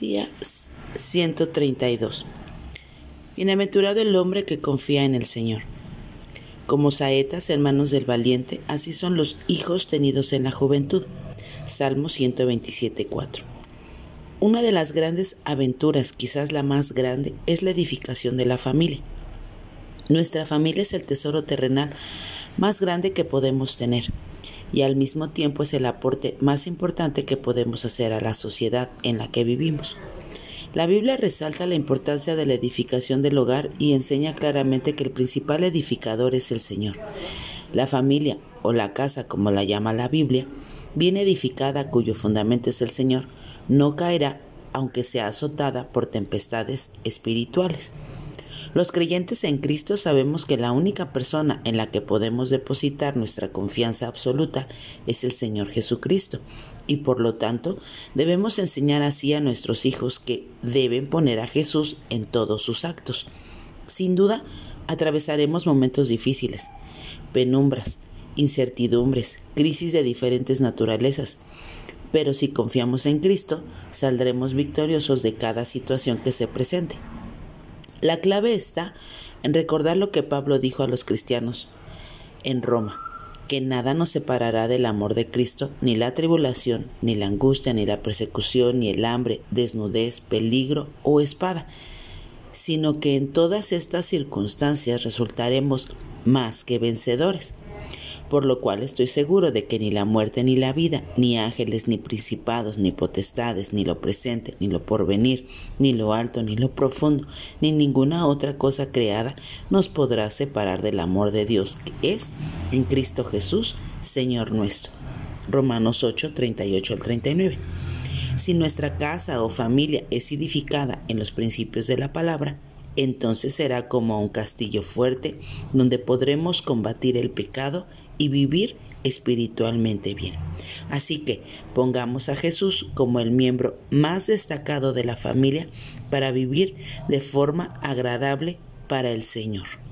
Día 132. Bienaventurado el hombre que confía en el Señor. Como saetas, hermanos del valiente, así son los hijos tenidos en la juventud. Salmo 127.4. Una de las grandes aventuras, quizás la más grande, es la edificación de la familia. Nuestra familia es el tesoro terrenal más grande que podemos tener y al mismo tiempo es el aporte más importante que podemos hacer a la sociedad en la que vivimos. La Biblia resalta la importancia de la edificación del hogar y enseña claramente que el principal edificador es el Señor. La familia, o la casa como la llama la Biblia, bien edificada cuyo fundamento es el Señor, no caerá aunque sea azotada por tempestades espirituales. Los creyentes en Cristo sabemos que la única persona en la que podemos depositar nuestra confianza absoluta es el Señor Jesucristo y por lo tanto debemos enseñar así a nuestros hijos que deben poner a Jesús en todos sus actos. Sin duda, atravesaremos momentos difíciles, penumbras, incertidumbres, crisis de diferentes naturalezas. Pero si confiamos en Cristo, saldremos victoriosos de cada situación que se presente. La clave está en recordar lo que Pablo dijo a los cristianos en Roma, que nada nos separará del amor de Cristo, ni la tribulación, ni la angustia, ni la persecución, ni el hambre, desnudez, peligro o espada, sino que en todas estas circunstancias resultaremos más que vencedores por lo cual estoy seguro de que ni la muerte ni la vida, ni ángeles, ni principados, ni potestades, ni lo presente, ni lo porvenir, ni lo alto, ni lo profundo, ni ninguna otra cosa creada nos podrá separar del amor de Dios que es en Cristo Jesús, Señor nuestro. Romanos 8, 38 al 39. Si nuestra casa o familia es edificada en los principios de la palabra, entonces será como un castillo fuerte donde podremos combatir el pecado y vivir espiritualmente bien. Así que pongamos a Jesús como el miembro más destacado de la familia para vivir de forma agradable para el Señor.